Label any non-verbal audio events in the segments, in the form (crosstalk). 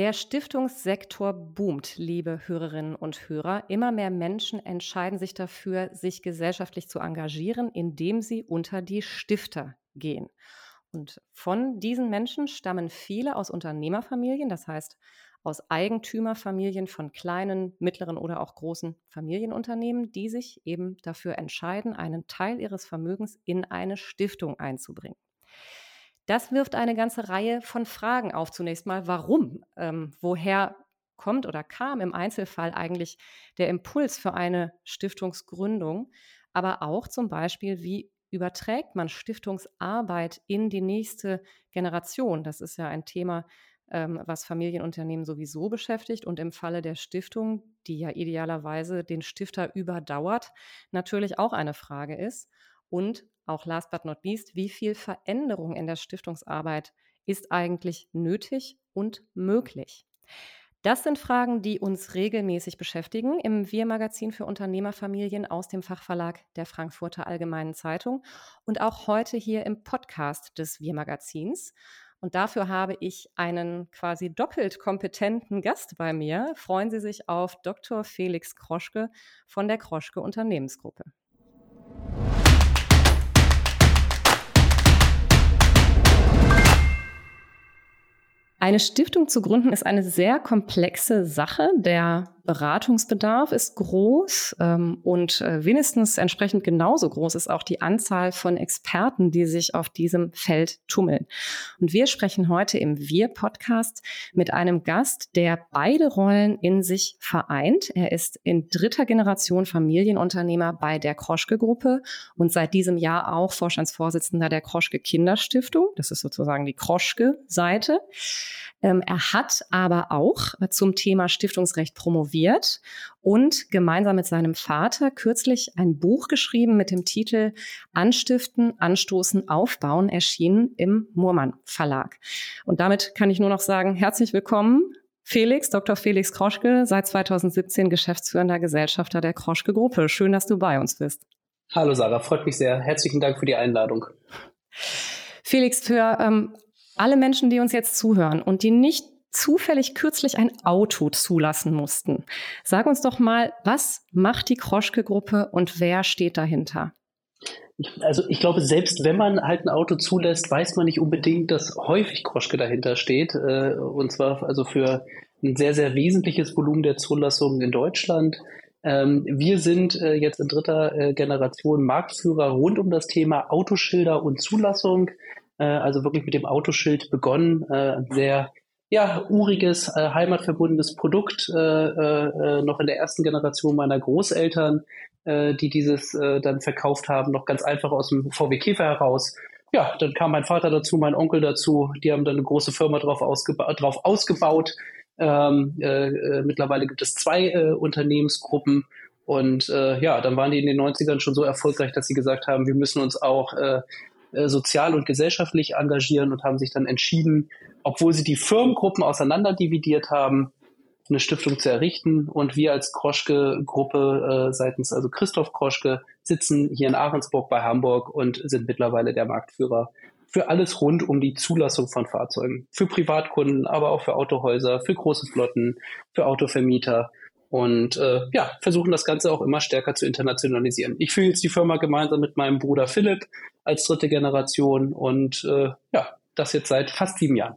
Der Stiftungssektor boomt, liebe Hörerinnen und Hörer. Immer mehr Menschen entscheiden sich dafür, sich gesellschaftlich zu engagieren, indem sie unter die Stifter gehen. Und von diesen Menschen stammen viele aus Unternehmerfamilien, das heißt aus Eigentümerfamilien von kleinen, mittleren oder auch großen Familienunternehmen, die sich eben dafür entscheiden, einen Teil ihres Vermögens in eine Stiftung einzubringen. Das wirft eine ganze Reihe von Fragen auf. Zunächst mal, warum? Ähm, woher kommt oder kam im Einzelfall eigentlich der Impuls für eine Stiftungsgründung? Aber auch zum Beispiel, wie überträgt man Stiftungsarbeit in die nächste Generation? Das ist ja ein Thema, ähm, was Familienunternehmen sowieso beschäftigt und im Falle der Stiftung, die ja idealerweise den Stifter überdauert, natürlich auch eine Frage ist. Und auch last but not least, wie viel Veränderung in der Stiftungsarbeit ist eigentlich nötig und möglich? Das sind Fragen, die uns regelmäßig beschäftigen im Wir-Magazin für Unternehmerfamilien aus dem Fachverlag der Frankfurter Allgemeinen Zeitung und auch heute hier im Podcast des Wir-Magazins. Und dafür habe ich einen quasi doppelt kompetenten Gast bei mir. Freuen Sie sich auf Dr. Felix Kroschke von der Kroschke Unternehmensgruppe. Eine Stiftung zu gründen ist eine sehr komplexe Sache. Der Beratungsbedarf ist groß ähm, und äh, wenigstens entsprechend genauso groß ist auch die Anzahl von Experten, die sich auf diesem Feld tummeln. Und wir sprechen heute im Wir-Podcast mit einem Gast, der beide Rollen in sich vereint. Er ist in dritter Generation Familienunternehmer bei der Kroschke-Gruppe und seit diesem Jahr auch Vorstandsvorsitzender der Kroschke Kinderstiftung. Das ist sozusagen die Kroschke-Seite. Ähm, er hat aber auch zum Thema Stiftungsrecht promoviert und gemeinsam mit seinem Vater kürzlich ein Buch geschrieben mit dem Titel Anstiften, Anstoßen, Aufbauen, erschienen im Murmann Verlag. Und damit kann ich nur noch sagen, herzlich willkommen. Felix, Dr. Felix Kroschke, seit 2017 geschäftsführender Gesellschafter der Kroschke Gruppe. Schön, dass du bei uns bist. Hallo Sarah, freut mich sehr. Herzlichen Dank für die Einladung. Felix, für ähm, alle Menschen, die uns jetzt zuhören und die nicht zufällig kürzlich ein Auto zulassen mussten. Sag uns doch mal, was macht die Kroschke-Gruppe und wer steht dahinter? also ich glaube, selbst wenn man halt ein Auto zulässt, weiß man nicht unbedingt, dass häufig Kroschke dahinter steht. Äh, und zwar also für ein sehr, sehr wesentliches Volumen der Zulassungen in Deutschland. Ähm, wir sind äh, jetzt in dritter äh, Generation Marktführer rund um das Thema Autoschilder und Zulassung äh, also wirklich mit dem Autoschild begonnen. Äh, sehr ja, uriges, äh, heimatverbundenes Produkt, äh, äh, noch in der ersten Generation meiner Großeltern, äh, die dieses äh, dann verkauft haben, noch ganz einfach aus dem VW Käfer heraus. Ja, dann kam mein Vater dazu, mein Onkel dazu, die haben dann eine große Firma drauf, ausgeba drauf ausgebaut. Ähm, äh, äh, mittlerweile gibt es zwei äh, Unternehmensgruppen und äh, ja, dann waren die in den 90ern schon so erfolgreich, dass sie gesagt haben, wir müssen uns auch äh, äh, sozial und gesellschaftlich engagieren und haben sich dann entschieden, obwohl sie die Firmengruppen auseinanderdividiert haben, eine Stiftung zu errichten. Und wir als Kroschke-Gruppe äh, seitens, also Christoph Kroschke, sitzen hier in Ahrensburg bei Hamburg und sind mittlerweile der Marktführer für alles rund um die Zulassung von Fahrzeugen. Für Privatkunden, aber auch für Autohäuser, für große Flotten, für Autovermieter und äh, ja, versuchen das Ganze auch immer stärker zu internationalisieren. Ich führe jetzt die Firma gemeinsam mit meinem Bruder Philipp als dritte Generation und äh, ja, das jetzt seit fast sieben Jahren.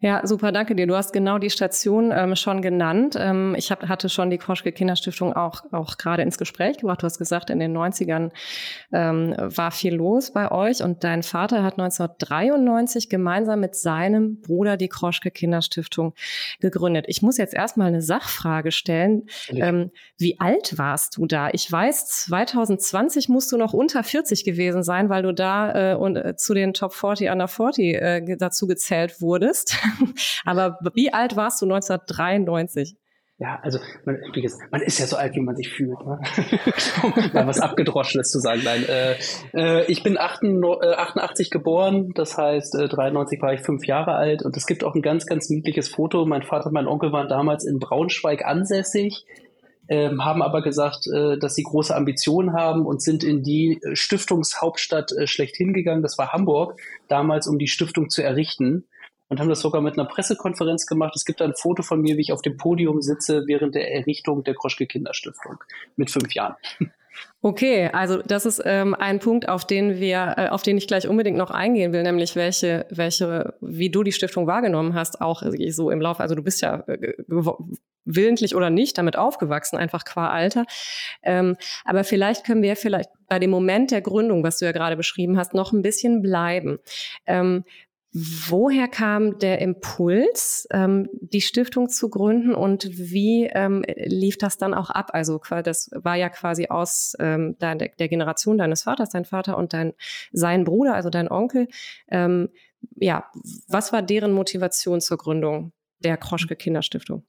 Ja, super, danke dir. Du hast genau die Station ähm, schon genannt. Ähm, ich hab, hatte schon die Kroschke Kinderstiftung auch, auch gerade ins Gespräch gebracht. Du hast gesagt, in den 90ern ähm, war viel los bei euch und dein Vater hat 1993 gemeinsam mit seinem Bruder die Kroschke Kinderstiftung gegründet. Ich muss jetzt erstmal eine Sachfrage stellen. Ähm, wie alt warst du da? Ich weiß, 2020 musst du noch unter 40 gewesen sein, weil du da äh, und, äh, zu den Top 40 under 40 äh, dazu gezählt wurdest. (laughs) Aber wie alt warst du 1993? Ja, also man, wie gesagt, man ist ja so alt, wie man sich fühlt. Ne? (laughs) Mal was abgedroschenes zu sagen. Nein, äh, äh, ich bin 88 äh, geboren, das heißt äh, 93 war ich fünf Jahre alt und es gibt auch ein ganz, ganz niedliches Foto. Mein Vater und mein Onkel waren damals in Braunschweig ansässig, ähm, haben aber gesagt, äh, dass sie große Ambitionen haben und sind in die Stiftungshauptstadt äh, schlechthin gegangen. Das war Hamburg, damals um die Stiftung zu errichten. Und haben das sogar mit einer Pressekonferenz gemacht. Es gibt ein Foto von mir, wie ich auf dem Podium sitze während der Errichtung der Kroschke Kinderstiftung mit fünf Jahren. Okay, also das ist ähm, ein Punkt, auf den wir, äh, auf den ich gleich unbedingt noch eingehen will, nämlich welche, welche, wie du die Stiftung wahrgenommen hast, auch so im Laufe. Also du bist ja äh, willentlich oder nicht damit aufgewachsen, einfach qua Alter. Ähm, aber vielleicht können wir vielleicht bei dem Moment der Gründung, was du ja gerade beschrieben hast, noch ein bisschen bleiben. Ähm, Woher kam der Impuls, ähm, die Stiftung zu gründen und wie ähm, lief das dann auch ab? Also das war ja quasi aus ähm, der, der, Generation deines Vaters, dein Vater und dein sein Bruder, also dein Onkel. Ähm, ja, was war deren Motivation zur Gründung der Kroschke Kinderstiftung?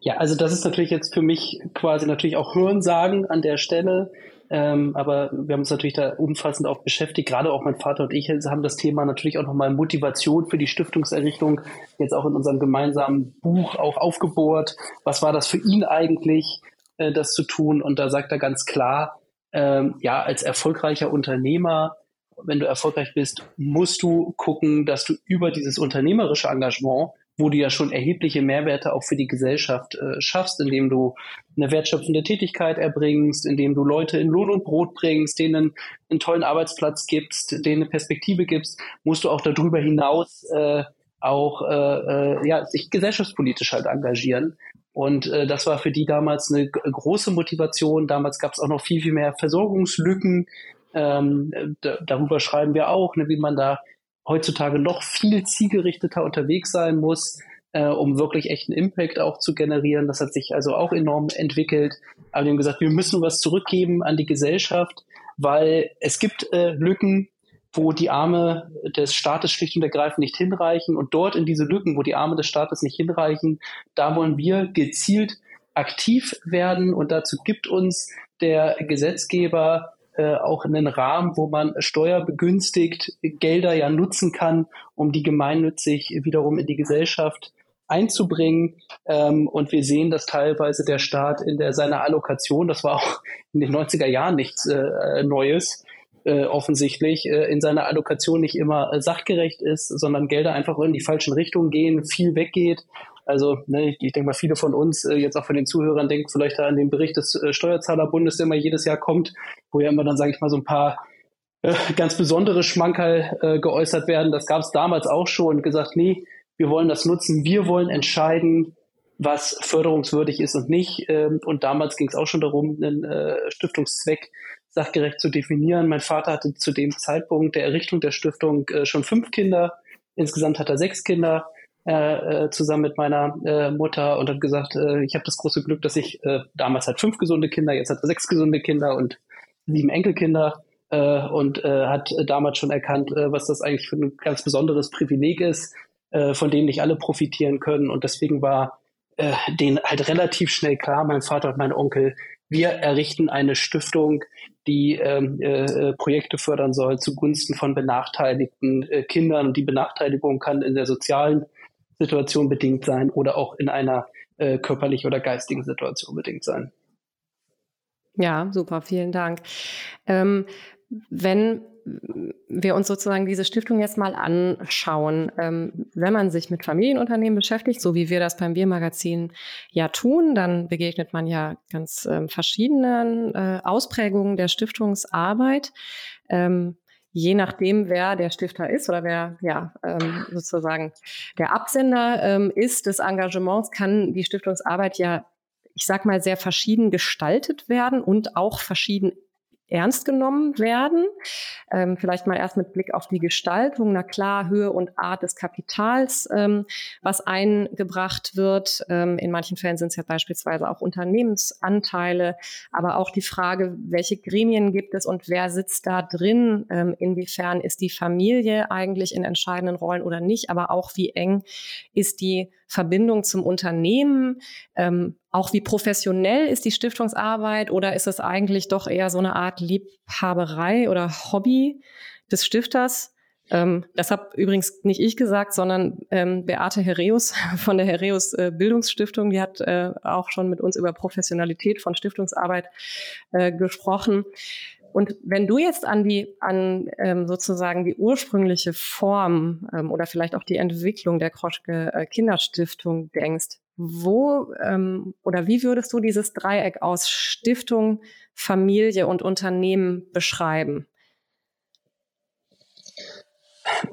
Ja, also das ist natürlich jetzt für mich quasi natürlich auch Hörensagen an der Stelle. Ähm, aber wir haben uns natürlich da umfassend auch beschäftigt. Gerade auch mein Vater und ich haben das Thema natürlich auch nochmal Motivation für die Stiftungserrichtung jetzt auch in unserem gemeinsamen Buch auch aufgebohrt. Was war das für ihn eigentlich, äh, das zu tun? Und da sagt er ganz klar, ähm, ja, als erfolgreicher Unternehmer, wenn du erfolgreich bist, musst du gucken, dass du über dieses unternehmerische Engagement wo du ja schon erhebliche Mehrwerte auch für die Gesellschaft äh, schaffst, indem du eine wertschöpfende Tätigkeit erbringst, indem du Leute in Lohn und Brot bringst, denen einen tollen Arbeitsplatz gibst, denen eine Perspektive gibst, musst du auch darüber hinaus äh, auch äh, äh, ja, sich gesellschaftspolitisch halt engagieren. Und äh, das war für die damals eine große Motivation. Damals gab es auch noch viel, viel mehr Versorgungslücken. Ähm, darüber schreiben wir auch, ne, wie man da heutzutage noch viel zielgerichteter unterwegs sein muss, äh, um wirklich echten Impact auch zu generieren. Das hat sich also auch enorm entwickelt. Aber wir haben gesagt, wir müssen was zurückgeben an die Gesellschaft, weil es gibt äh, Lücken, wo die Arme des Staates schlicht und ergreifend nicht hinreichen. Und dort in diese Lücken, wo die Arme des Staates nicht hinreichen, da wollen wir gezielt aktiv werden. Und dazu gibt uns der Gesetzgeber äh, auch einen Rahmen, wo man steuerbegünstigt Gelder ja nutzen kann, um die gemeinnützig wiederum in die Gesellschaft einzubringen. Ähm, und wir sehen, dass teilweise der Staat in der seiner Allokation, das war auch in den 90er Jahren nichts äh, Neues, äh, offensichtlich äh, in seiner Allokation nicht immer äh, sachgerecht ist, sondern Gelder einfach in die falschen Richtungen gehen, viel weggeht also ne, ich, ich denke mal, viele von uns, äh, jetzt auch von den Zuhörern, denken vielleicht an den Bericht des äh, Steuerzahlerbundes, der immer jedes Jahr kommt, wo ja immer dann, sage ich mal, so ein paar äh, ganz besondere Schmankerl äh, geäußert werden. Das gab es damals auch schon und gesagt, nee, wir wollen das nutzen, wir wollen entscheiden, was förderungswürdig ist und nicht. Ähm, und damals ging es auch schon darum, einen äh, Stiftungszweck sachgerecht zu definieren. Mein Vater hatte zu dem Zeitpunkt der Errichtung der Stiftung äh, schon fünf Kinder. Insgesamt hat er sechs Kinder. Äh, äh, zusammen mit meiner äh, Mutter und hat gesagt, äh, ich habe das große Glück, dass ich äh, damals halt fünf gesunde Kinder, jetzt hat er sechs gesunde Kinder und sieben Enkelkinder äh, und äh, hat damals schon erkannt, äh, was das eigentlich für ein ganz besonderes Privileg ist, äh, von dem nicht alle profitieren können. Und deswegen war äh, denen halt relativ schnell klar, mein Vater und mein Onkel, wir errichten eine Stiftung, die ähm, äh, Projekte fördern soll zugunsten von benachteiligten äh, Kindern. Die Benachteiligung kann in der sozialen Situation bedingt sein oder auch in einer äh, körperlich oder geistigen Situation bedingt sein. Ja, super, vielen Dank. Ähm, wenn wir uns sozusagen diese Stiftung jetzt mal anschauen, ähm, wenn man sich mit Familienunternehmen beschäftigt, so wie wir das beim Biermagazin ja tun, dann begegnet man ja ganz ähm, verschiedenen äh, Ausprägungen der Stiftungsarbeit. Ähm, je nachdem, wer der Stifter ist oder wer ja ähm, sozusagen der Absender ähm, ist des Engagements, kann die Stiftungsarbeit ja, ich sag mal, sehr verschieden gestaltet werden und auch verschieden ernst genommen werden. Ähm, vielleicht mal erst mit Blick auf die Gestaltung. Na klar, Höhe und Art des Kapitals, ähm, was eingebracht wird. Ähm, in manchen Fällen sind es ja beispielsweise auch Unternehmensanteile, aber auch die Frage, welche Gremien gibt es und wer sitzt da drin? Ähm, inwiefern ist die Familie eigentlich in entscheidenden Rollen oder nicht? Aber auch wie eng ist die Verbindung zum Unternehmen? Ähm, auch wie professionell ist die Stiftungsarbeit oder ist es eigentlich doch eher so eine Art Liebhaberei oder Hobby des Stifters? Ähm, das habe übrigens nicht ich gesagt, sondern ähm, Beate Herreus (laughs) von der Herreus äh, Bildungsstiftung. Die hat äh, auch schon mit uns über Professionalität von Stiftungsarbeit äh, gesprochen. Und wenn du jetzt an die, an ähm, sozusagen die ursprüngliche Form ähm, oder vielleicht auch die Entwicklung der Kroschke äh, Kinderstiftung denkst, wo ähm, oder wie würdest du dieses Dreieck aus Stiftung, Familie und Unternehmen beschreiben?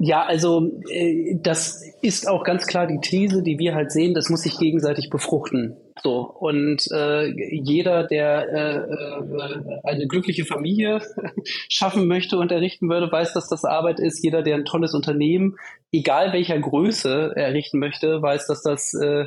Ja, also äh, das ist auch ganz klar die These, die wir halt sehen, das muss sich gegenseitig befruchten. So und äh, jeder, der äh, äh, eine glückliche Familie (laughs) schaffen möchte und errichten würde, weiß, dass das Arbeit ist. Jeder, der ein tolles Unternehmen, egal welcher Größe errichten möchte, weiß, dass das äh,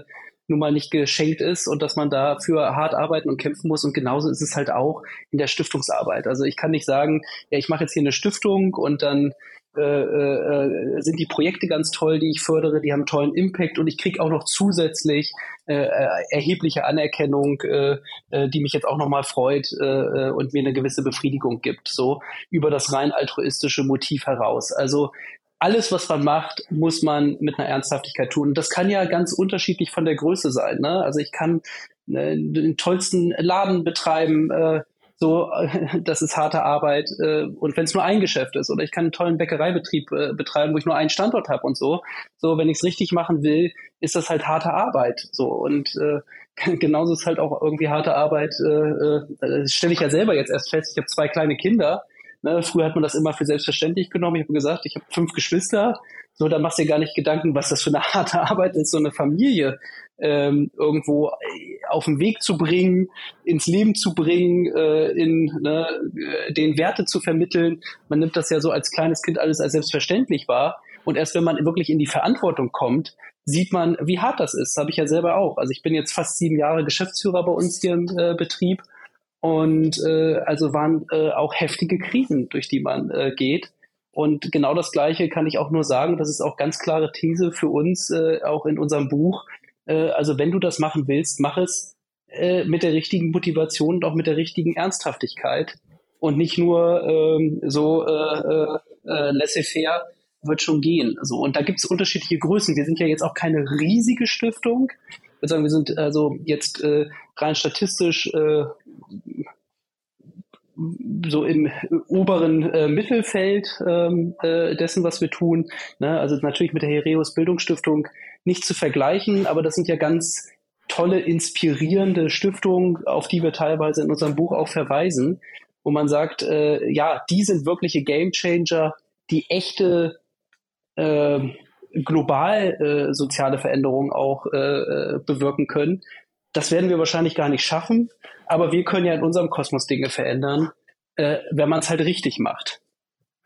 nun mal nicht geschenkt ist und dass man dafür hart arbeiten und kämpfen muss. Und genauso ist es halt auch in der Stiftungsarbeit. Also ich kann nicht sagen, ja, ich mache jetzt hier eine Stiftung und dann äh, äh, sind die Projekte ganz toll, die ich fördere, die haben tollen Impact und ich kriege auch noch zusätzlich äh, äh, erhebliche Anerkennung, äh, äh, die mich jetzt auch nochmal freut äh, und mir eine gewisse Befriedigung gibt, so über das rein altruistische Motiv heraus. Also alles, was man macht, muss man mit einer Ernsthaftigkeit tun. Das kann ja ganz unterschiedlich von der Größe sein. Ne? Also ich kann äh, den tollsten Laden betreiben, äh, so, (laughs) das ist harte Arbeit. Äh, und wenn es nur ein Geschäft ist, oder ich kann einen tollen Bäckereibetrieb äh, betreiben, wo ich nur einen Standort habe und so. So, wenn ich es richtig machen will, ist das halt harte Arbeit. So und äh, (laughs) genauso ist halt auch irgendwie harte Arbeit. Äh, äh, das stelle ich ja selber jetzt erst fest. Ich habe zwei kleine Kinder Ne, früher hat man das immer für selbstverständlich genommen. Ich habe gesagt, ich habe fünf Geschwister. So, da machst du dir gar nicht Gedanken, was das für eine (laughs) harte Arbeit ist, so eine Familie ähm, irgendwo äh, auf den Weg zu bringen, ins Leben zu bringen, äh, in ne, äh, den Werte zu vermitteln. Man nimmt das ja so als kleines Kind alles als selbstverständlich wahr. Und erst wenn man wirklich in die Verantwortung kommt, sieht man, wie hart das ist. Das habe ich ja selber auch. Also ich bin jetzt fast sieben Jahre Geschäftsführer bei uns hier im äh, Betrieb und äh, also waren äh, auch heftige Krisen, durch die man äh, geht. Und genau das Gleiche kann ich auch nur sagen. Das ist auch ganz klare These für uns, äh, auch in unserem Buch. Äh, also wenn du das machen willst, mach es äh, mit der richtigen Motivation und auch mit der richtigen Ernsthaftigkeit und nicht nur ähm, so äh, äh, äh laissez-faire wird schon gehen. So und da gibt es unterschiedliche Größen. Wir sind ja jetzt auch keine riesige Stiftung, ich würde sagen, wir sind also jetzt äh, rein statistisch äh, so im oberen äh, Mittelfeld ähm, äh, dessen, was wir tun. Ne? Also natürlich mit der Hereus Bildungsstiftung nicht zu vergleichen, aber das sind ja ganz tolle, inspirierende Stiftungen, auf die wir teilweise in unserem Buch auch verweisen, wo man sagt, äh, ja, die sind wirkliche Gamechanger, die echte äh, global äh, soziale Veränderungen auch äh, äh, bewirken können. Das werden wir wahrscheinlich gar nicht schaffen, aber wir können ja in unserem Kosmos Dinge verändern, äh, wenn man es halt richtig macht.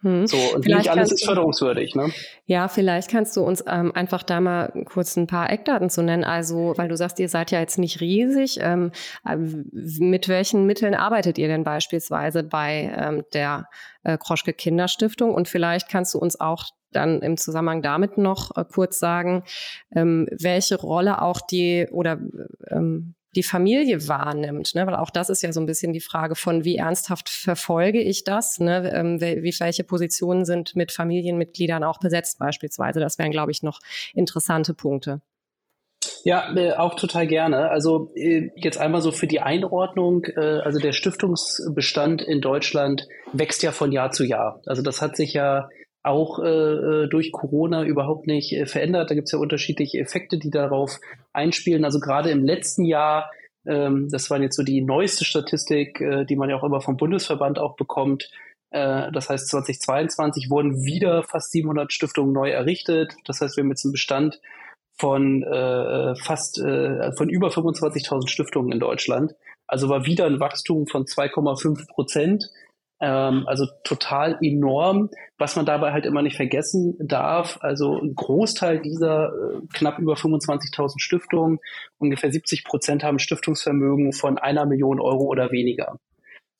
Hm. So, und vielleicht nicht alles ist förderungswürdig. Ne? Ja, vielleicht kannst du uns ähm, einfach da mal kurz ein paar Eckdaten zu nennen. Also, weil du sagst, ihr seid ja jetzt nicht riesig. Ähm, äh, mit welchen Mitteln arbeitet ihr denn beispielsweise bei ähm, der äh, Kroschke Kinderstiftung? Und vielleicht kannst du uns auch dann im Zusammenhang damit noch äh, kurz sagen, ähm, welche Rolle auch die oder ähm, die Familie wahrnimmt, ne? weil auch das ist ja so ein bisschen die Frage von, wie ernsthaft verfolge ich das, ne? ähm, wie, welche Positionen sind mit Familienmitgliedern auch besetzt beispielsweise. Das wären, glaube ich, noch interessante Punkte. Ja, äh, auch total gerne. Also äh, jetzt einmal so für die Einordnung. Äh, also der Stiftungsbestand in Deutschland wächst ja von Jahr zu Jahr. Also das hat sich ja auch äh, äh, durch Corona überhaupt nicht äh, verändert. Da gibt es ja unterschiedliche Effekte, die darauf einspielen. Also gerade im letzten Jahr, ähm, das war jetzt so die neueste Statistik, äh, die man ja auch immer vom Bundesverband auch bekommt. Äh, das heißt, 2022 wurden wieder fast 700 Stiftungen neu errichtet. Das heißt, wir haben jetzt einen Bestand von äh, fast äh, von über 25.000 Stiftungen in Deutschland. Also war wieder ein Wachstum von 2,5 Prozent. Ähm, also total enorm, was man dabei halt immer nicht vergessen darf. Also ein Großteil dieser äh, knapp über 25.000 Stiftungen, ungefähr 70 Prozent haben Stiftungsvermögen von einer Million Euro oder weniger.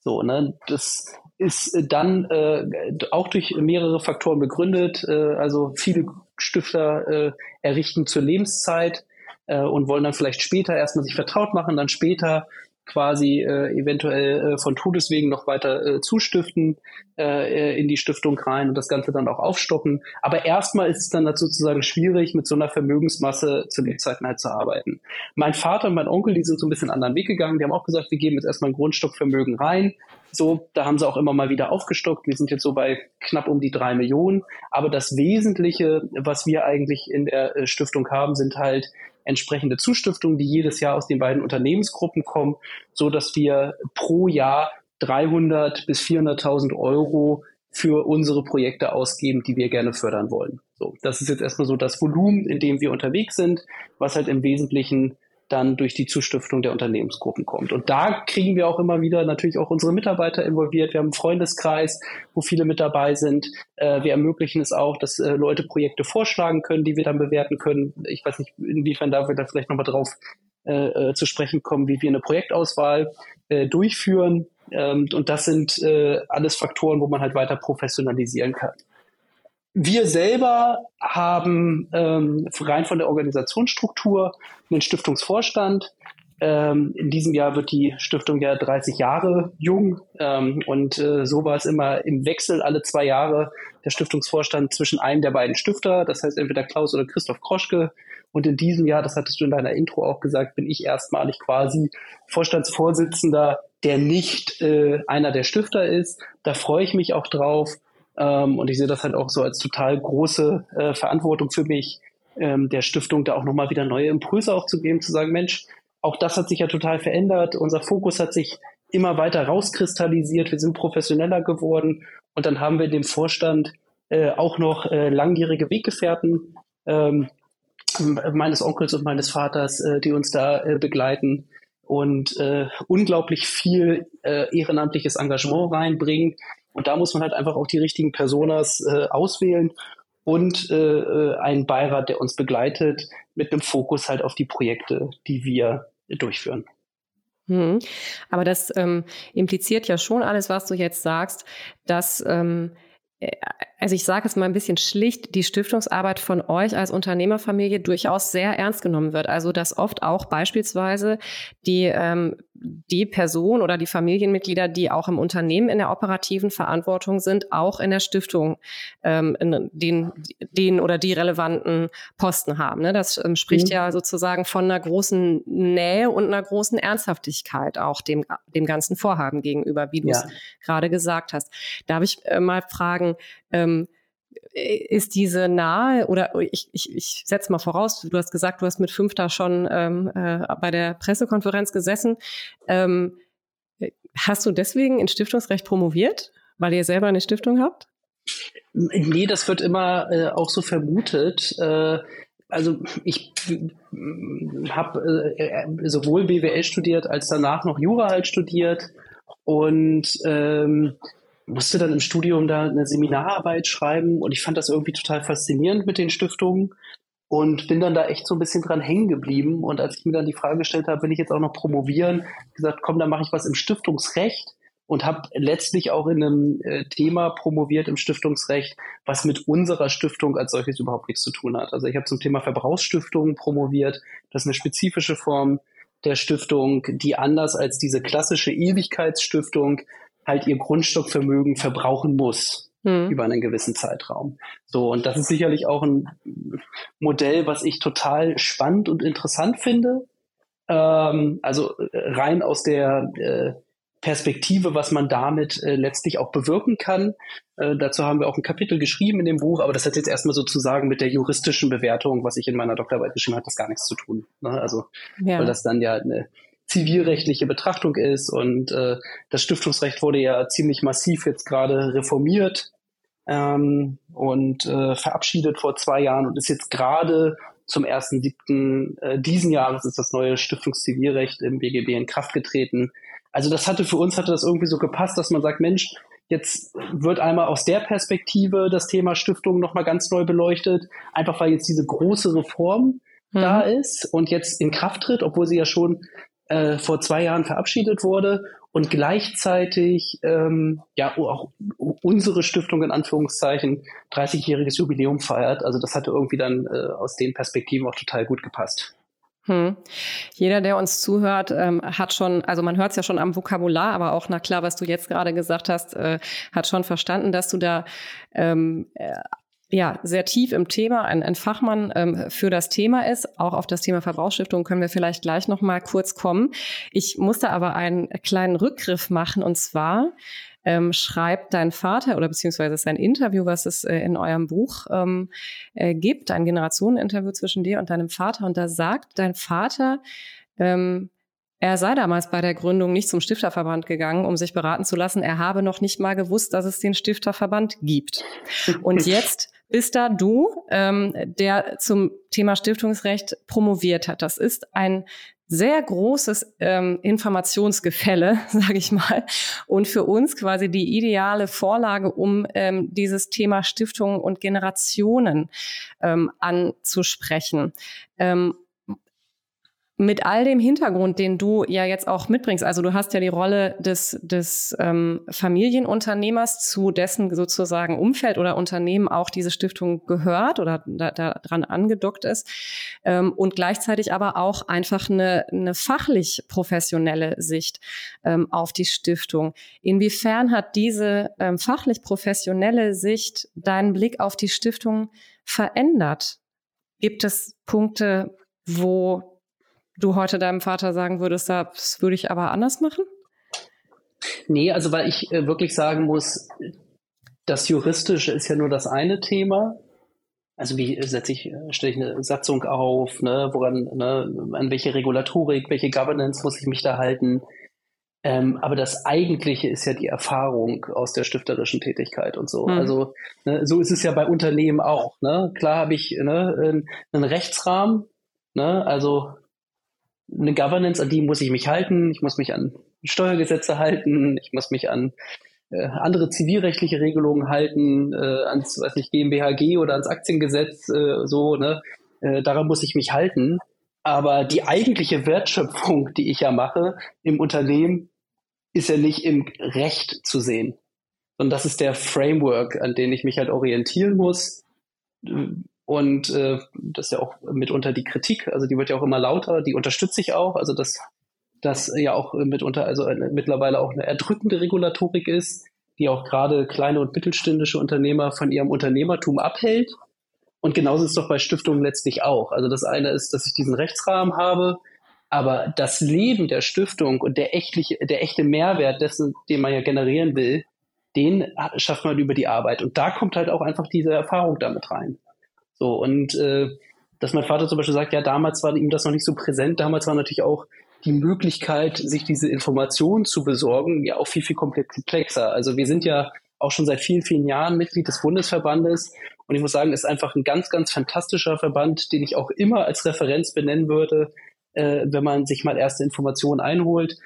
So, ne, das ist dann äh, auch durch mehrere Faktoren begründet. Äh, also viele Stifter äh, errichten zur Lebenszeit äh, und wollen dann vielleicht später erstmal sich vertraut machen, dann später quasi äh, eventuell äh, von Todeswegen noch weiter äh, zustiften äh, in die Stiftung rein und das Ganze dann auch aufstocken. Aber erstmal ist es dann halt sozusagen schwierig, mit so einer Vermögensmasse zu Lebzeiten halt zu arbeiten. Mein Vater und mein Onkel, die sind so ein bisschen anderen Weg gegangen. Die haben auch gesagt, wir geben jetzt erstmal ein Grundstockvermögen rein So, da haben sie auch immer mal wieder aufgestockt. Wir sind jetzt so bei knapp um die drei Millionen. Aber das Wesentliche, was wir eigentlich in der äh, Stiftung haben, sind halt entsprechende Zustiftungen, die jedes Jahr aus den beiden Unternehmensgruppen kommen, so dass wir pro Jahr 300 bis 400.000 Euro für unsere Projekte ausgeben, die wir gerne fördern wollen. So, das ist jetzt erstmal so das Volumen, in dem wir unterwegs sind, was halt im Wesentlichen dann durch die Zustiftung der Unternehmensgruppen kommt. Und da kriegen wir auch immer wieder natürlich auch unsere Mitarbeiter involviert. Wir haben einen Freundeskreis, wo viele mit dabei sind. Äh, wir ermöglichen es auch, dass äh, Leute Projekte vorschlagen können, die wir dann bewerten können. Ich weiß nicht, inwiefern da wir da vielleicht nochmal drauf äh, äh, zu sprechen kommen, wie wir eine Projektauswahl äh, durchführen. Ähm, und das sind äh, alles Faktoren, wo man halt weiter professionalisieren kann. Wir selber haben ähm, rein von der Organisationsstruktur einen Stiftungsvorstand. Ähm, in diesem Jahr wird die Stiftung ja 30 Jahre jung ähm, und äh, so war es immer im Wechsel alle zwei Jahre der Stiftungsvorstand zwischen einem der beiden Stifter, das heißt entweder Klaus oder Christoph Kroschke. Und in diesem Jahr, das hattest du in deiner Intro auch gesagt, bin ich erstmalig quasi Vorstandsvorsitzender, der nicht äh, einer der Stifter ist. Da freue ich mich auch drauf. Ähm, und ich sehe das halt auch so als total große äh, Verantwortung für mich, ähm, der Stiftung da auch nochmal wieder neue Impulse auch zu geben, zu sagen, Mensch, auch das hat sich ja total verändert. Unser Fokus hat sich immer weiter rauskristallisiert. Wir sind professioneller geworden. Und dann haben wir in dem Vorstand äh, auch noch äh, langjährige Weggefährten ähm, meines Onkels und meines Vaters, äh, die uns da äh, begleiten und äh, unglaublich viel äh, ehrenamtliches Engagement reinbringen. Und da muss man halt einfach auch die richtigen Personas äh, auswählen und äh, äh, einen Beirat, der uns begleitet, mit einem Fokus halt auf die Projekte, die wir durchführen. Hm. Aber das ähm, impliziert ja schon alles, was du jetzt sagst, dass ähm, äh, also ich sage es mal ein bisschen schlicht, die Stiftungsarbeit von euch als Unternehmerfamilie durchaus sehr ernst genommen wird. Also dass oft auch beispielsweise die, ähm, die Person oder die Familienmitglieder, die auch im Unternehmen in der operativen Verantwortung sind, auch in der Stiftung ähm, den, den oder die relevanten Posten haben. Ne? Das ähm, spricht mhm. ja sozusagen von einer großen Nähe und einer großen Ernsthaftigkeit auch dem, dem ganzen Vorhaben gegenüber, wie du es ja. gerade gesagt hast. Darf ich äh, mal fragen, ähm, ist diese nahe oder ich, ich, ich setze mal voraus, du hast gesagt, du hast mit fünf da schon ähm, äh, bei der Pressekonferenz gesessen. Ähm, hast du deswegen in Stiftungsrecht promoviert, weil ihr selber eine Stiftung habt? Nee, das wird immer äh, auch so vermutet. Äh, also ich habe äh, sowohl BWL studiert als danach noch Jura halt studiert und ähm, musste dann im Studium da eine Seminararbeit schreiben und ich fand das irgendwie total faszinierend mit den Stiftungen und bin dann da echt so ein bisschen dran hängen geblieben. Und als ich mir dann die Frage gestellt habe, will ich jetzt auch noch promovieren, gesagt, komm, dann mache ich was im Stiftungsrecht und habe letztlich auch in einem äh, Thema promoviert im Stiftungsrecht, was mit unserer Stiftung als solches überhaupt nichts zu tun hat. Also ich habe zum Thema Verbrauchsstiftung promoviert. Das ist eine spezifische Form der Stiftung, die anders als diese klassische Ewigkeitsstiftung halt ihr Grundstockvermögen verbrauchen muss mhm. über einen gewissen Zeitraum. So, und das ist sicherlich auch ein Modell, was ich total spannend und interessant finde. Ähm, also äh, rein aus der äh, Perspektive, was man damit äh, letztlich auch bewirken kann. Äh, dazu haben wir auch ein Kapitel geschrieben in dem Buch, aber das hat jetzt erstmal sozusagen mit der juristischen Bewertung, was ich in meiner Doktorarbeit geschrieben habe, das gar nichts zu tun. Ne? Also, ja. weil das dann ja eine zivilrechtliche Betrachtung ist. Und äh, das Stiftungsrecht wurde ja ziemlich massiv jetzt gerade reformiert ähm, und äh, verabschiedet vor zwei Jahren und ist jetzt gerade zum 1.7. Äh, diesen Jahres ist das neue Stiftungszivilrecht im BGB in Kraft getreten. Also das hatte für uns hatte das irgendwie so gepasst, dass man sagt, Mensch, jetzt wird einmal aus der Perspektive das Thema Stiftung nochmal ganz neu beleuchtet, einfach weil jetzt diese große Reform mhm. da ist und jetzt in Kraft tritt, obwohl sie ja schon äh, vor zwei Jahren verabschiedet wurde und gleichzeitig ähm, ja auch unsere Stiftung in Anführungszeichen 30-jähriges Jubiläum feiert. Also das hatte irgendwie dann äh, aus den Perspektiven auch total gut gepasst. Hm. Jeder, der uns zuhört, ähm, hat schon, also man hört es ja schon am Vokabular, aber auch na klar, was du jetzt gerade gesagt hast, äh, hat schon verstanden, dass du da ähm, äh, ja sehr tief im Thema, ein, ein Fachmann ähm, für das Thema ist. Auch auf das Thema Verbrauchsstiftung können wir vielleicht gleich noch mal kurz kommen. Ich musste aber einen kleinen Rückgriff machen und zwar ähm, schreibt dein Vater oder beziehungsweise ist ein Interview, was es äh, in eurem Buch ähm, äh, gibt, ein Generationeninterview zwischen dir und deinem Vater. Und da sagt dein Vater, ähm, er sei damals bei der Gründung nicht zum Stifterverband gegangen, um sich beraten zu lassen. Er habe noch nicht mal gewusst, dass es den Stifterverband gibt. Und (laughs) jetzt bist da du, ähm, der zum Thema Stiftungsrecht promoviert hat. Das ist ein sehr großes ähm, Informationsgefälle, (laughs) sage ich mal, und für uns quasi die ideale Vorlage, um ähm, dieses Thema Stiftungen und Generationen ähm, anzusprechen. Ähm, mit all dem Hintergrund, den du ja jetzt auch mitbringst, also du hast ja die Rolle des, des ähm, Familienunternehmers, zu dessen sozusagen Umfeld oder Unternehmen auch diese Stiftung gehört oder da, daran angedockt ist ähm, und gleichzeitig aber auch einfach eine, eine fachlich professionelle Sicht ähm, auf die Stiftung. Inwiefern hat diese ähm, fachlich professionelle Sicht deinen Blick auf die Stiftung verändert? Gibt es Punkte, wo du heute deinem Vater sagen würdest, das würde ich aber anders machen? Nee, also weil ich äh, wirklich sagen muss, das Juristische ist ja nur das eine Thema. Also wie setze ich, äh, stelle ich eine Satzung auf, ne, woran, ne, an welche Regulatorik, welche Governance muss ich mich da halten? Ähm, aber das Eigentliche ist ja die Erfahrung aus der stifterischen Tätigkeit und so. Mhm. Also ne, so ist es ja bei Unternehmen auch. Ne? Klar habe ich ne, einen Rechtsrahmen, ne? also eine Governance, an die muss ich mich halten. Ich muss mich an Steuergesetze halten. Ich muss mich an äh, andere zivilrechtliche Regelungen halten, äh, ans, weiß nicht, GmbHG oder ans Aktiengesetz, äh, so, ne? Äh, daran muss ich mich halten. Aber die eigentliche Wertschöpfung, (laughs) die ich ja mache im Unternehmen, ist ja nicht im Recht zu sehen. Und das ist der Framework, an den ich mich halt orientieren muss. Und äh, das ist ja auch mitunter die Kritik, also die wird ja auch immer lauter, die unterstütze ich auch, also dass das ja auch mitunter, also eine, mittlerweile auch eine erdrückende Regulatorik ist, die auch gerade kleine und mittelständische Unternehmer von ihrem Unternehmertum abhält. Und genauso ist es doch bei Stiftungen letztlich auch. Also das eine ist, dass ich diesen Rechtsrahmen habe, aber das Leben der Stiftung und der echtliche, der echte Mehrwert dessen, den man ja generieren will, den schafft man über die Arbeit. Und da kommt halt auch einfach diese Erfahrung damit rein. So, und äh, dass mein Vater zum Beispiel sagt, ja, damals war ihm das noch nicht so präsent, damals war natürlich auch die Möglichkeit, sich diese Informationen zu besorgen, ja auch viel, viel komplexer. Also wir sind ja auch schon seit vielen, vielen Jahren Mitglied des Bundesverbandes. Und ich muss sagen, ist einfach ein ganz, ganz fantastischer Verband, den ich auch immer als Referenz benennen würde, äh, wenn man sich mal erste Informationen einholt.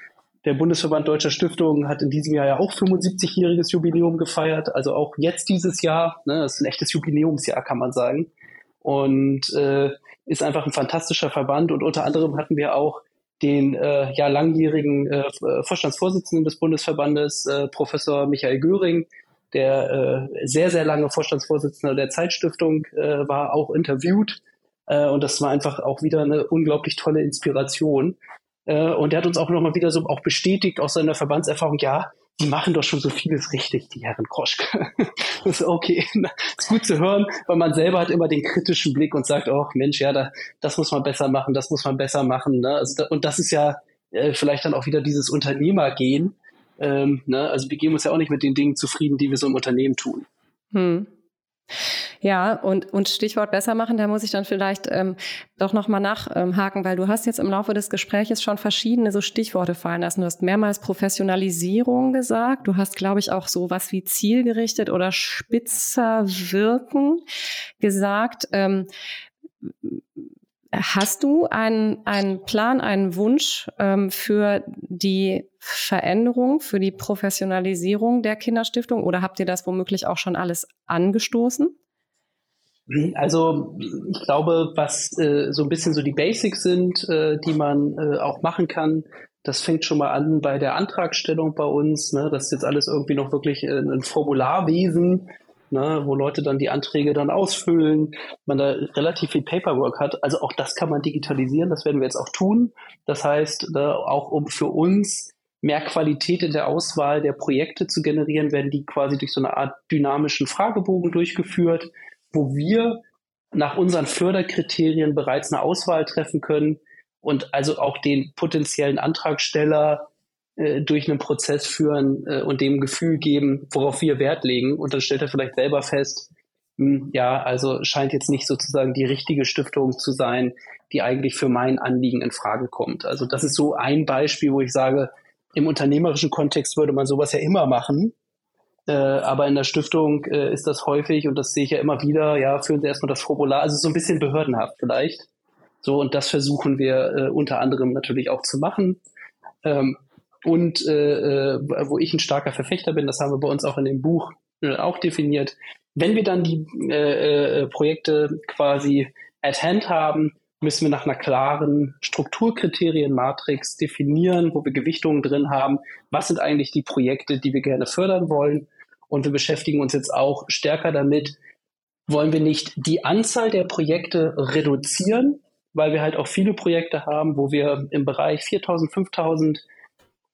Der Bundesverband Deutscher Stiftungen hat in diesem Jahr ja auch 75-jähriges Jubiläum gefeiert. Also auch jetzt dieses Jahr, ne, das ist ein echtes Jubiläumsjahr, kann man sagen und äh, ist einfach ein fantastischer Verband. Und unter anderem hatten wir auch den äh, ja langjährigen äh, Vorstandsvorsitzenden des Bundesverbandes, äh, Professor Michael Göring, der äh, sehr, sehr lange Vorstandsvorsitzender der Zeitstiftung äh, war, auch interviewt. Äh, und das war einfach auch wieder eine unglaublich tolle Inspiration. Äh, und er hat uns auch nochmal wieder so auch bestätigt aus seiner Verbandserfahrung, ja, die machen doch schon so vieles richtig, die Herren Kroschke. (laughs) das ist okay. Das ist gut zu hören, weil man selber hat immer den kritischen Blick und sagt, oh Mensch, ja, da, das muss man besser machen, das muss man besser machen. Ne? Also und das ist ja äh, vielleicht dann auch wieder dieses Unternehmergehen. Ähm, ne? Also wir geben uns ja auch nicht mit den Dingen zufrieden, die wir so im Unternehmen tun. Hm. Ja, und, und Stichwort besser machen, da muss ich dann vielleicht ähm, doch nochmal nachhaken, weil du hast jetzt im Laufe des Gespräches schon verschiedene so Stichworte fallen lassen. Du hast mehrmals Professionalisierung gesagt. Du hast, glaube ich, auch so was wie zielgerichtet oder spitzer wirken gesagt. Ähm, Hast du einen, einen Plan, einen Wunsch ähm, für die Veränderung, für die Professionalisierung der Kinderstiftung oder habt ihr das womöglich auch schon alles angestoßen? Also ich glaube, was äh, so ein bisschen so die Basics sind, äh, die man äh, auch machen kann, das fängt schon mal an bei der Antragstellung bei uns. Ne? Das ist jetzt alles irgendwie noch wirklich äh, ein Formularwesen, ne? wo Leute dann die Anträge dann ausfüllen, man da relativ viel Paperwork hat. Also auch das kann man digitalisieren, das werden wir jetzt auch tun. Das heißt, ne, auch um für uns mehr Qualität in der Auswahl der Projekte zu generieren, werden die quasi durch so eine Art dynamischen Fragebogen durchgeführt wo wir nach unseren Förderkriterien bereits eine Auswahl treffen können und also auch den potenziellen Antragsteller äh, durch einen Prozess führen äh, und dem Gefühl geben, worauf wir Wert legen. Und dann stellt er vielleicht selber fest, mh, hm, ja, also scheint jetzt nicht sozusagen die richtige Stiftung zu sein, die eigentlich für mein Anliegen in Frage kommt. Also das ist so ein Beispiel, wo ich sage, im unternehmerischen Kontext würde man sowas ja immer machen. Äh, aber in der Stiftung äh, ist das häufig, und das sehe ich ja immer wieder, ja, führen Sie erstmal das Formular, also so ein bisschen behördenhaft vielleicht. So, und das versuchen wir äh, unter anderem natürlich auch zu machen. Ähm, und äh, äh, wo ich ein starker Verfechter bin, das haben wir bei uns auch in dem Buch äh, auch definiert. Wenn wir dann die äh, äh, Projekte quasi at hand haben, müssen wir nach einer klaren Strukturkriterienmatrix definieren, wo wir Gewichtungen drin haben. Was sind eigentlich die Projekte, die wir gerne fördern wollen? Und wir beschäftigen uns jetzt auch stärker damit, wollen wir nicht die Anzahl der Projekte reduzieren, weil wir halt auch viele Projekte haben, wo wir im Bereich 4.000, 5.000,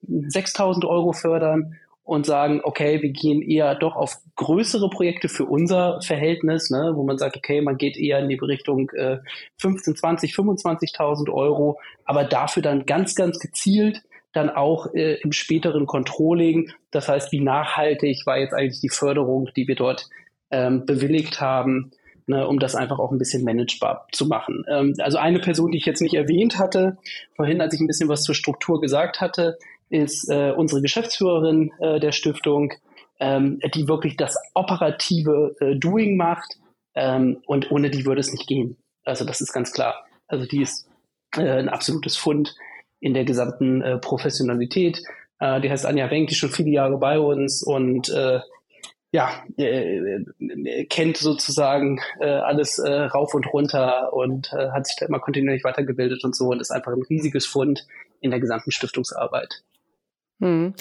6.000 Euro fördern und sagen, okay, wir gehen eher doch auf größere Projekte für unser Verhältnis, ne, wo man sagt, okay, man geht eher in die Richtung äh, 15, 20, 25.000 Euro, aber dafür dann ganz, ganz gezielt dann auch äh, im späteren Controlling. Das heißt, wie nachhaltig war jetzt eigentlich die Förderung, die wir dort ähm, bewilligt haben, ne, um das einfach auch ein bisschen managebar zu machen. Ähm, also eine Person, die ich jetzt nicht erwähnt hatte, vorhin, als ich ein bisschen was zur Struktur gesagt hatte, ist äh, unsere Geschäftsführerin äh, der Stiftung, ähm, die wirklich das operative äh, Doing macht. Ähm, und ohne die würde es nicht gehen. Also das ist ganz klar. Also die ist äh, ein absolutes Fund in der gesamten äh, Professionalität. Äh, die heißt Anja Wenk, die ist schon viele Jahre bei uns und ja, kennt sozusagen alles rauf und runter und hat sich da immer kontinuierlich weitergebildet und so und ist einfach ein riesiges Fund in der gesamten Stiftungsarbeit. Hm.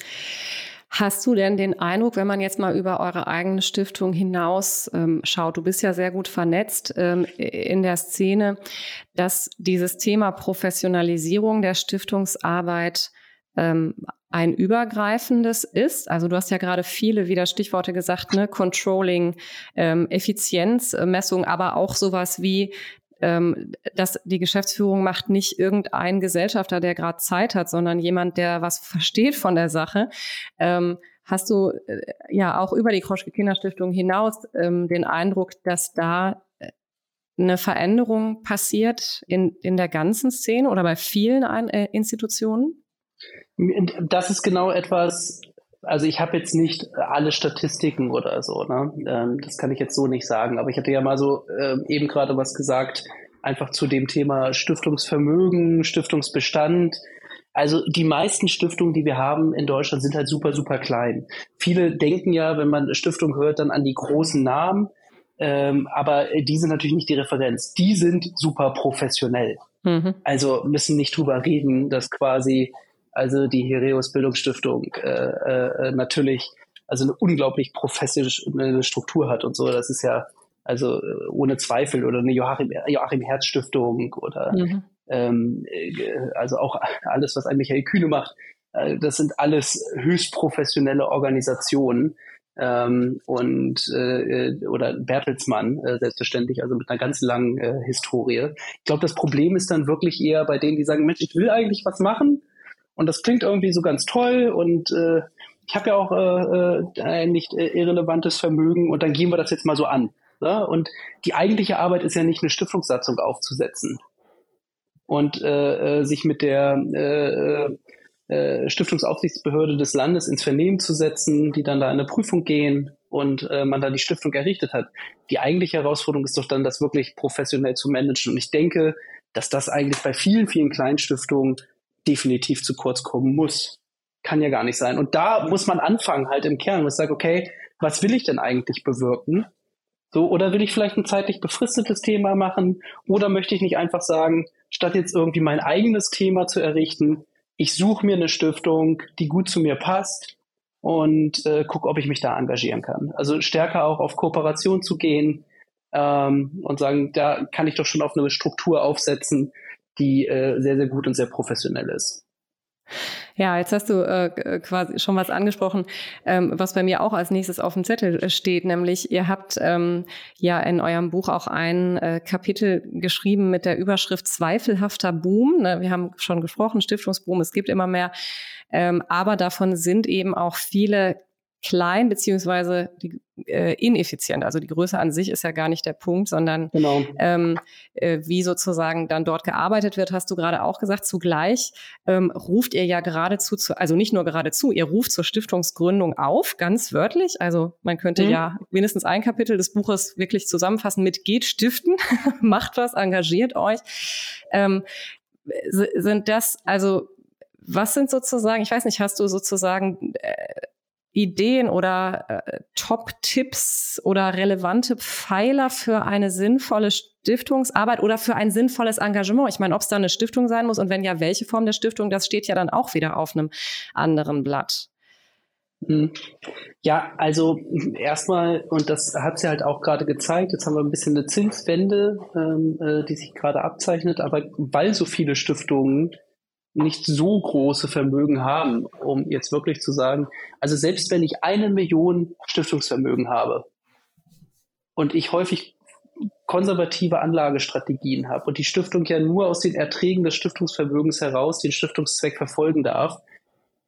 Hast du denn den Eindruck, wenn man jetzt mal über eure eigene Stiftung hinaus ähm, schaut, du bist ja sehr gut vernetzt ähm, in der Szene, dass dieses Thema Professionalisierung der Stiftungsarbeit ähm, ein übergreifendes ist. Also du hast ja gerade viele wieder Stichworte gesagt, ne? Controlling, ähm, Effizienzmessung, aber auch sowas wie ähm, dass die Geschäftsführung macht nicht irgendein Gesellschafter, der gerade Zeit hat, sondern jemand, der was versteht von der Sache. Ähm, hast du äh, ja auch über die Kroschke Kinderstiftung hinaus ähm, den Eindruck, dass da äh, eine Veränderung passiert in, in der ganzen Szene oder bei vielen Ein äh, Institutionen? Das ist genau etwas, also ich habe jetzt nicht alle Statistiken oder so, ne? Ähm, das kann ich jetzt so nicht sagen. Aber ich hatte ja mal so äh, eben gerade was gesagt, einfach zu dem Thema Stiftungsvermögen, Stiftungsbestand. Also die meisten Stiftungen, die wir haben in Deutschland, sind halt super, super klein. Viele denken ja, wenn man Stiftung hört, dann an die großen Namen. Ähm, aber die sind natürlich nicht die Referenz. Die sind super professionell. Mhm. Also müssen nicht drüber reden, dass quasi also die Hereus Bildungsstiftung äh, äh, natürlich also eine unglaublich professionelle Struktur hat und so. Das ist ja also äh, ohne Zweifel oder eine Joachim, Joachim Herz Stiftung oder mhm. ähm, äh, also auch alles, was ein Michael Kühne macht. Äh, das sind alles höchst professionelle Organisationen. Ähm, und äh, oder Bertelsmann äh, selbstverständlich, also mit einer ganz langen äh, Historie. Ich glaube, das Problem ist dann wirklich eher bei denen, die sagen, Mensch, ich will eigentlich was machen, und das klingt irgendwie so ganz toll und äh, ich habe ja auch äh, äh, ein nicht äh, irrelevantes Vermögen und dann gehen wir das jetzt mal so an. Ja? Und die eigentliche Arbeit ist ja nicht eine Stiftungssatzung aufzusetzen und äh, äh, sich mit der äh, äh, Stiftungsaufsichtsbehörde des Landes ins Vernehmen zu setzen, die dann da eine Prüfung gehen und äh, man da die Stiftung errichtet hat. Die eigentliche Herausforderung ist doch dann, das wirklich professionell zu managen. Und ich denke, dass das eigentlich bei vielen, vielen Kleinstiftungen definitiv zu kurz kommen muss. Kann ja gar nicht sein. Und da muss man anfangen halt im Kern. Man sagt, okay, was will ich denn eigentlich bewirken? So, oder will ich vielleicht ein zeitlich befristetes Thema machen? Oder möchte ich nicht einfach sagen, statt jetzt irgendwie mein eigenes Thema zu errichten, ich suche mir eine Stiftung, die gut zu mir passt und äh, gucke, ob ich mich da engagieren kann. Also stärker auch auf Kooperation zu gehen ähm, und sagen, da kann ich doch schon auf eine Struktur aufsetzen, die äh, sehr, sehr gut und sehr professionell ist. Ja, jetzt hast du äh, quasi schon was angesprochen, ähm, was bei mir auch als nächstes auf dem Zettel äh, steht, nämlich ihr habt ähm, ja in eurem Buch auch ein äh, Kapitel geschrieben mit der Überschrift Zweifelhafter Boom. Ne, wir haben schon gesprochen, Stiftungsboom, es gibt immer mehr, ähm, aber davon sind eben auch viele klein beziehungsweise die, äh, ineffizient. Also die Größe an sich ist ja gar nicht der Punkt, sondern genau. ähm, äh, wie sozusagen dann dort gearbeitet wird, hast du gerade auch gesagt. Zugleich ähm, ruft ihr ja geradezu, zu, also nicht nur geradezu, ihr ruft zur Stiftungsgründung auf, ganz wörtlich. Also man könnte mhm. ja mindestens ein Kapitel des Buches wirklich zusammenfassen mit geht stiften, (laughs) macht was, engagiert euch. Ähm, sind das also was sind sozusagen, ich weiß nicht, hast du sozusagen äh, Ideen oder äh, Top-Tipps oder relevante Pfeiler für eine sinnvolle Stiftungsarbeit oder für ein sinnvolles Engagement? Ich meine, ob es da eine Stiftung sein muss und wenn ja, welche Form der Stiftung, das steht ja dann auch wieder auf einem anderen Blatt. Hm. Ja, also erstmal, und das hat sie halt auch gerade gezeigt, jetzt haben wir ein bisschen eine Zinswende, ähm, äh, die sich gerade abzeichnet, aber weil so viele Stiftungen nicht so große Vermögen haben, um jetzt wirklich zu sagen, also selbst wenn ich eine Million Stiftungsvermögen habe und ich häufig konservative Anlagestrategien habe und die Stiftung ja nur aus den Erträgen des Stiftungsvermögens heraus den Stiftungszweck verfolgen darf,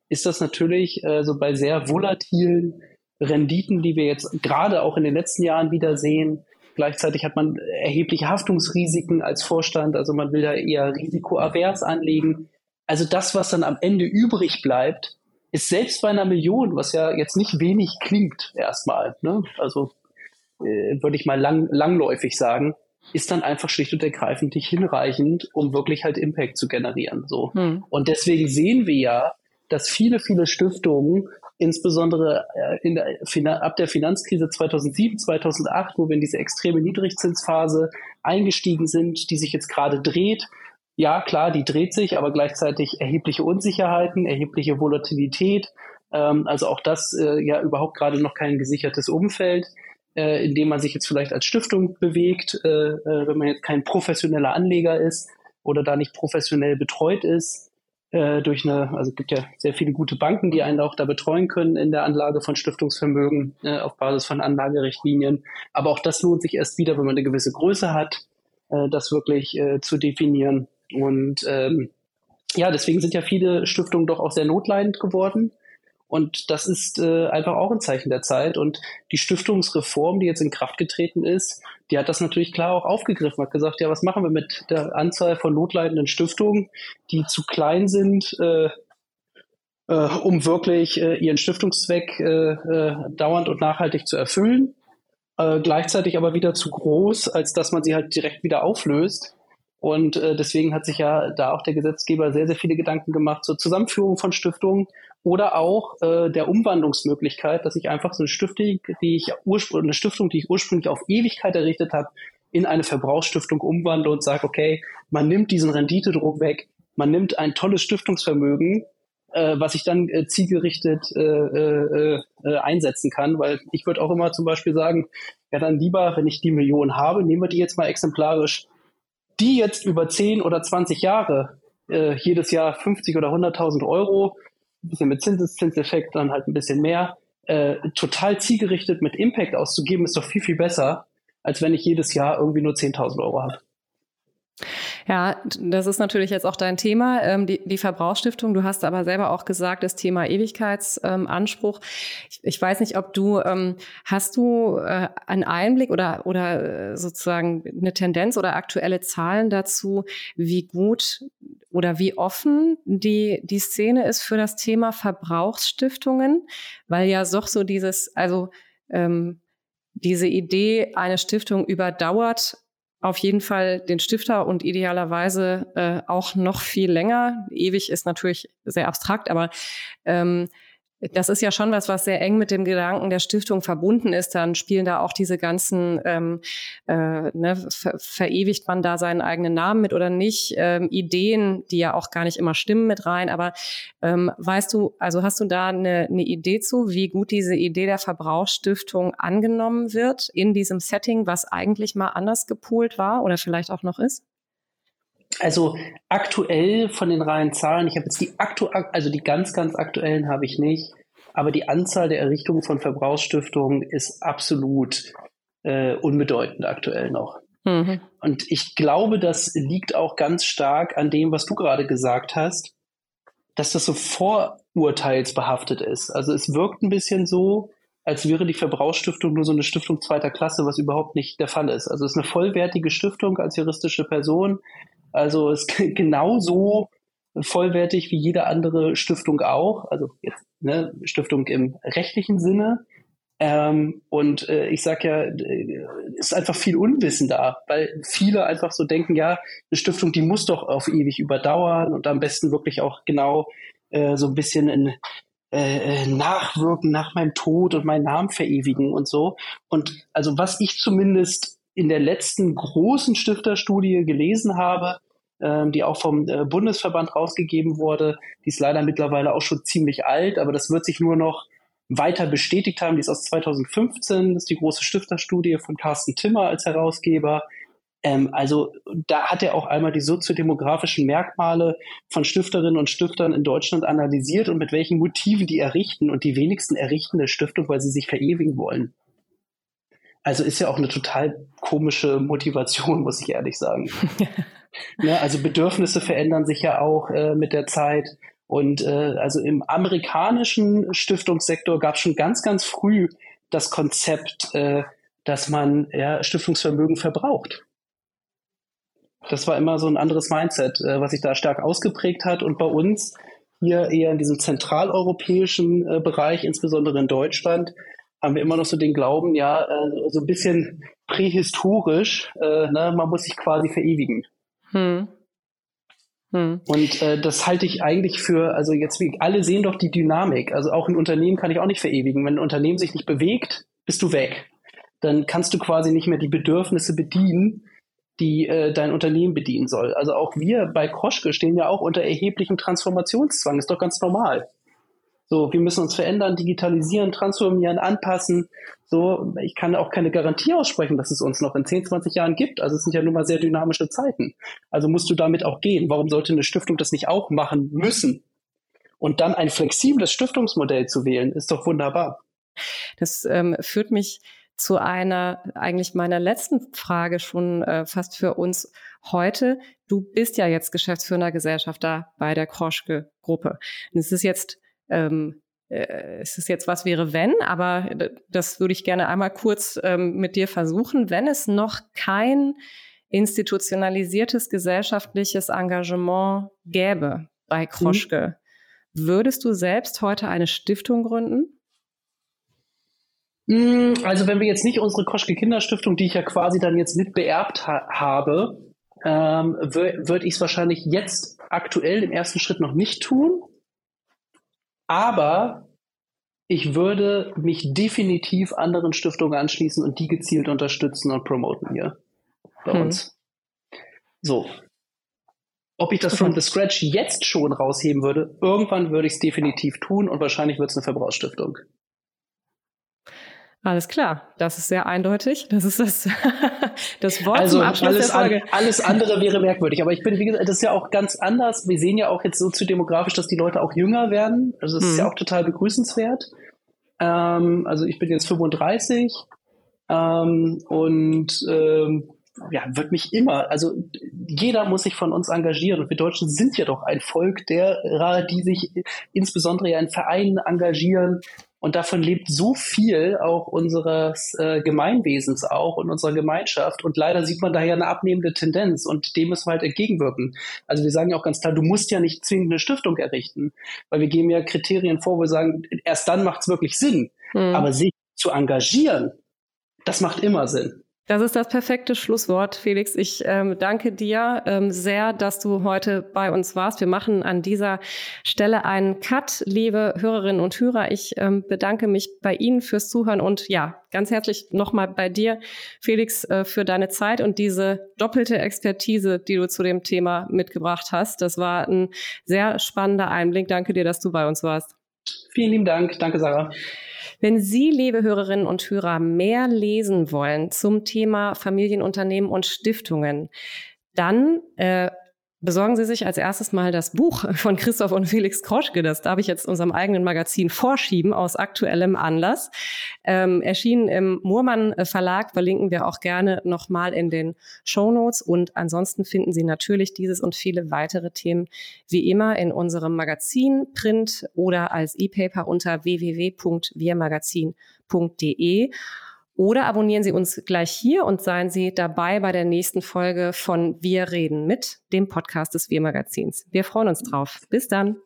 ist das natürlich äh, so bei sehr volatilen Renditen, die wir jetzt gerade auch in den letzten Jahren wieder sehen. Gleichzeitig hat man erhebliche Haftungsrisiken als Vorstand, also man will da eher risikoavers anlegen. Also das, was dann am Ende übrig bleibt, ist selbst bei einer Million, was ja jetzt nicht wenig klingt erstmal, ne? also äh, würde ich mal lang, langläufig sagen, ist dann einfach schlicht und ergreifend nicht hinreichend, um wirklich halt Impact zu generieren. So. Hm. Und deswegen sehen wir ja, dass viele, viele Stiftungen, insbesondere äh, in der, ab der Finanzkrise 2007, 2008, wo wir in diese extreme Niedrigzinsphase eingestiegen sind, die sich jetzt gerade dreht, ja, klar, die dreht sich, aber gleichzeitig erhebliche Unsicherheiten, erhebliche Volatilität. Ähm, also auch das äh, ja überhaupt gerade noch kein gesichertes Umfeld, äh, in dem man sich jetzt vielleicht als Stiftung bewegt, äh, äh, wenn man jetzt kein professioneller Anleger ist oder da nicht professionell betreut ist. Äh, durch eine, also es gibt ja sehr viele gute Banken, die einen auch da betreuen können in der Anlage von Stiftungsvermögen äh, auf Basis von Anlagerichtlinien. Aber auch das lohnt sich erst wieder, wenn man eine gewisse Größe hat, äh, das wirklich äh, zu definieren. Und ähm, ja, deswegen sind ja viele Stiftungen doch auch sehr notleidend geworden. Und das ist äh, einfach auch ein Zeichen der Zeit. Und die Stiftungsreform, die jetzt in Kraft getreten ist, die hat das natürlich klar auch aufgegriffen, hat gesagt, ja, was machen wir mit der Anzahl von notleidenden Stiftungen, die zu klein sind, äh, äh, um wirklich äh, ihren Stiftungszweck äh, äh, dauernd und nachhaltig zu erfüllen, äh, gleichzeitig aber wieder zu groß, als dass man sie halt direkt wieder auflöst. Und äh, deswegen hat sich ja da auch der Gesetzgeber sehr, sehr viele Gedanken gemacht zur Zusammenführung von Stiftungen oder auch äh, der Umwandlungsmöglichkeit, dass ich einfach so eine Stiftung, die ich ursprünglich, eine Stiftung, die ich ursprünglich auf Ewigkeit errichtet habe, in eine Verbrauchsstiftung umwandle und sage, okay, man nimmt diesen Renditedruck weg, man nimmt ein tolles Stiftungsvermögen, äh, was ich dann äh, zielgerichtet äh, äh, äh, einsetzen kann, weil ich würde auch immer zum Beispiel sagen, ja dann lieber, wenn ich die Million habe, nehmen wir die jetzt mal exemplarisch die jetzt über 10 oder 20 Jahre äh, jedes Jahr 50 oder 100.000 Euro, ein bisschen mit Zinseszinseffekt dann halt ein bisschen mehr, äh, total zielgerichtet mit Impact auszugeben, ist doch viel, viel besser, als wenn ich jedes Jahr irgendwie nur 10.000 Euro habe. Ja, das ist natürlich jetzt auch dein Thema, ähm, die, die Verbrauchsstiftung. Du hast aber selber auch gesagt, das Thema Ewigkeitsanspruch. ich, ich, weiß nicht, ob du, ähm, hast du äh, einen Einblick oder, oder äh, sozusagen eine Tendenz oder aktuelle Zahlen dazu, wie gut oder wie offen die, die Szene ist für das Thema Verbrauchsstiftungen? Weil ja doch so dieses, also, ähm, diese Idee, eine Stiftung überdauert auf jeden Fall den Stifter und idealerweise äh, auch noch viel länger. Ewig ist natürlich sehr abstrakt, aber ähm, das ist ja schon was, was sehr eng mit dem Gedanken der Stiftung verbunden ist. Dann spielen da auch diese ganzen, ähm, äh, ne, ver verewigt man da seinen eigenen Namen mit oder nicht, ähm, Ideen, die ja auch gar nicht immer stimmen, mit rein. Aber ähm, weißt du, also hast du da eine, eine Idee zu, wie gut diese Idee der Verbrauchsstiftung angenommen wird in diesem Setting, was eigentlich mal anders gepoolt war oder vielleicht auch noch ist? Also aktuell von den reinen Zahlen, ich habe jetzt die aktu also die ganz, ganz aktuellen habe ich nicht, aber die Anzahl der Errichtungen von Verbrauchsstiftungen ist absolut äh, unbedeutend aktuell noch. Mhm. Und ich glaube, das liegt auch ganz stark an dem, was du gerade gesagt hast, dass das so vorurteilsbehaftet ist. Also es wirkt ein bisschen so, als wäre die Verbrauchsstiftung nur so eine Stiftung zweiter Klasse, was überhaupt nicht der Fall ist. Also es ist eine vollwertige Stiftung als juristische Person. Also es ist (laughs) genauso vollwertig wie jede andere Stiftung auch. Also jetzt ne, Stiftung im rechtlichen Sinne. Ähm, und äh, ich sage ja, äh, ist einfach viel Unwissen da, weil viele einfach so denken, ja, eine Stiftung, die muss doch auf ewig überdauern und am besten wirklich auch genau äh, so ein bisschen in äh, äh, nachwirken nach meinem Tod und meinen Namen verewigen und so. Und also was ich zumindest in der letzten großen Stifterstudie gelesen habe, ähm, die auch vom äh, Bundesverband rausgegeben wurde, die ist leider mittlerweile auch schon ziemlich alt, aber das wird sich nur noch weiter bestätigt haben. Die ist aus 2015, das ist die große Stifterstudie von Carsten Timmer als Herausgeber. Ähm, also da hat er auch einmal die soziodemografischen Merkmale von Stifterinnen und Stiftern in Deutschland analysiert und mit welchen Motiven die errichten. Und die wenigsten errichten eine Stiftung, weil sie sich verewigen wollen. Also ist ja auch eine total komische Motivation, muss ich ehrlich sagen. (laughs) ne, also Bedürfnisse verändern sich ja auch äh, mit der Zeit. Und äh, also im amerikanischen Stiftungssektor gab es schon ganz, ganz früh das Konzept, äh, dass man ja, Stiftungsvermögen verbraucht. Das war immer so ein anderes Mindset, äh, was sich da stark ausgeprägt hat. Und bei uns hier eher in diesem zentraleuropäischen äh, Bereich, insbesondere in Deutschland, haben wir immer noch so den Glauben, ja, äh, so ein bisschen prähistorisch, äh, ne, man muss sich quasi verewigen. Hm. Hm. Und äh, das halte ich eigentlich für, also jetzt, alle sehen doch die Dynamik. Also auch ein Unternehmen kann ich auch nicht verewigen. Wenn ein Unternehmen sich nicht bewegt, bist du weg. Dann kannst du quasi nicht mehr die Bedürfnisse bedienen, die äh, dein Unternehmen bedienen soll. Also auch wir bei Kroschke stehen ja auch unter erheblichem Transformationszwang. Ist doch ganz normal. So, wir müssen uns verändern, digitalisieren, transformieren, anpassen. So, ich kann auch keine Garantie aussprechen, dass es uns noch in 10, 20 Jahren gibt. Also es sind ja nun mal sehr dynamische Zeiten. Also musst du damit auch gehen. Warum sollte eine Stiftung das nicht auch machen müssen? Und dann ein flexibles Stiftungsmodell zu wählen, ist doch wunderbar. Das ähm, führt mich zu einer eigentlich meiner letzten Frage schon äh, fast für uns heute. Du bist ja jetzt geschäftsführender Gesellschafter bei der Kroschke Gruppe. Und es ist jetzt ähm, äh, es ist jetzt was wäre wenn, aber das würde ich gerne einmal kurz ähm, mit dir versuchen. Wenn es noch kein institutionalisiertes gesellschaftliches Engagement gäbe bei mhm. Kroschke, mhm. würdest du selbst heute eine Stiftung gründen? Mm, also wenn wir jetzt nicht unsere Kroschke Kinderstiftung, die ich ja quasi dann jetzt mit beerbt ha habe, ähm, würde ich es wahrscheinlich jetzt aktuell im ersten Schritt noch nicht tun. Aber ich würde mich definitiv anderen Stiftungen anschließen und die gezielt unterstützen und promoten hier bei hm. uns. So. Ob ich das from the scratch jetzt schon rausheben würde, irgendwann würde ich es definitiv tun und wahrscheinlich wird es eine Verbrauchsstiftung. Alles klar, das ist sehr eindeutig. Das ist das, (laughs) das Wort also zum Abschluss alles, der Folge. An, alles andere wäre merkwürdig. Aber ich bin, wie gesagt, das ist ja auch ganz anders. Wir sehen ja auch jetzt so zu demografisch, dass die Leute auch jünger werden. Also das hm. ist ja mhm. auch total begrüßenswert. Ähm, also ich bin jetzt 35 ähm, und ähm, ja, wird mich immer, also jeder muss sich von uns engagieren. Und wir Deutschen sind ja doch ein Volk, derer, die sich insbesondere ja in Vereinen engagieren, und davon lebt so viel auch unseres äh, Gemeinwesens auch und unserer Gemeinschaft. Und leider sieht man daher eine abnehmende Tendenz und dem müssen wir halt entgegenwirken. Also wir sagen ja auch ganz klar, du musst ja nicht zwingend eine Stiftung errichten, weil wir geben ja Kriterien vor, wo wir sagen, erst dann macht es wirklich Sinn. Mhm. Aber sich zu engagieren, das macht immer Sinn. Das ist das perfekte Schlusswort, Felix. Ich ähm, danke dir ähm, sehr, dass du heute bei uns warst. Wir machen an dieser Stelle einen Cut, liebe Hörerinnen und Hörer. Ich ähm, bedanke mich bei Ihnen fürs Zuhören und ja, ganz herzlich nochmal bei dir, Felix, äh, für deine Zeit und diese doppelte Expertise, die du zu dem Thema mitgebracht hast. Das war ein sehr spannender Einblick. Danke dir, dass du bei uns warst. Vielen lieben Dank. Danke, Sarah. Wenn Sie, liebe Hörerinnen und Hörer, mehr lesen wollen zum Thema Familienunternehmen und Stiftungen, dann äh, besorgen Sie sich als erstes mal das Buch (laughs) von Christoph und Felix Kroschke. Das darf ich jetzt unserem eigenen Magazin vorschieben aus aktuellem Anlass. Ähm, erschienen im Murmann Verlag, verlinken wir auch gerne nochmal in den Show Notes. Und ansonsten finden Sie natürlich dieses und viele weitere Themen wie immer in unserem Magazin, Print oder als E-Paper unter www.wirmagazin.de. Oder abonnieren Sie uns gleich hier und seien Sie dabei bei der nächsten Folge von Wir reden mit, dem Podcast des Wir Magazins. Wir freuen uns drauf. Bis dann.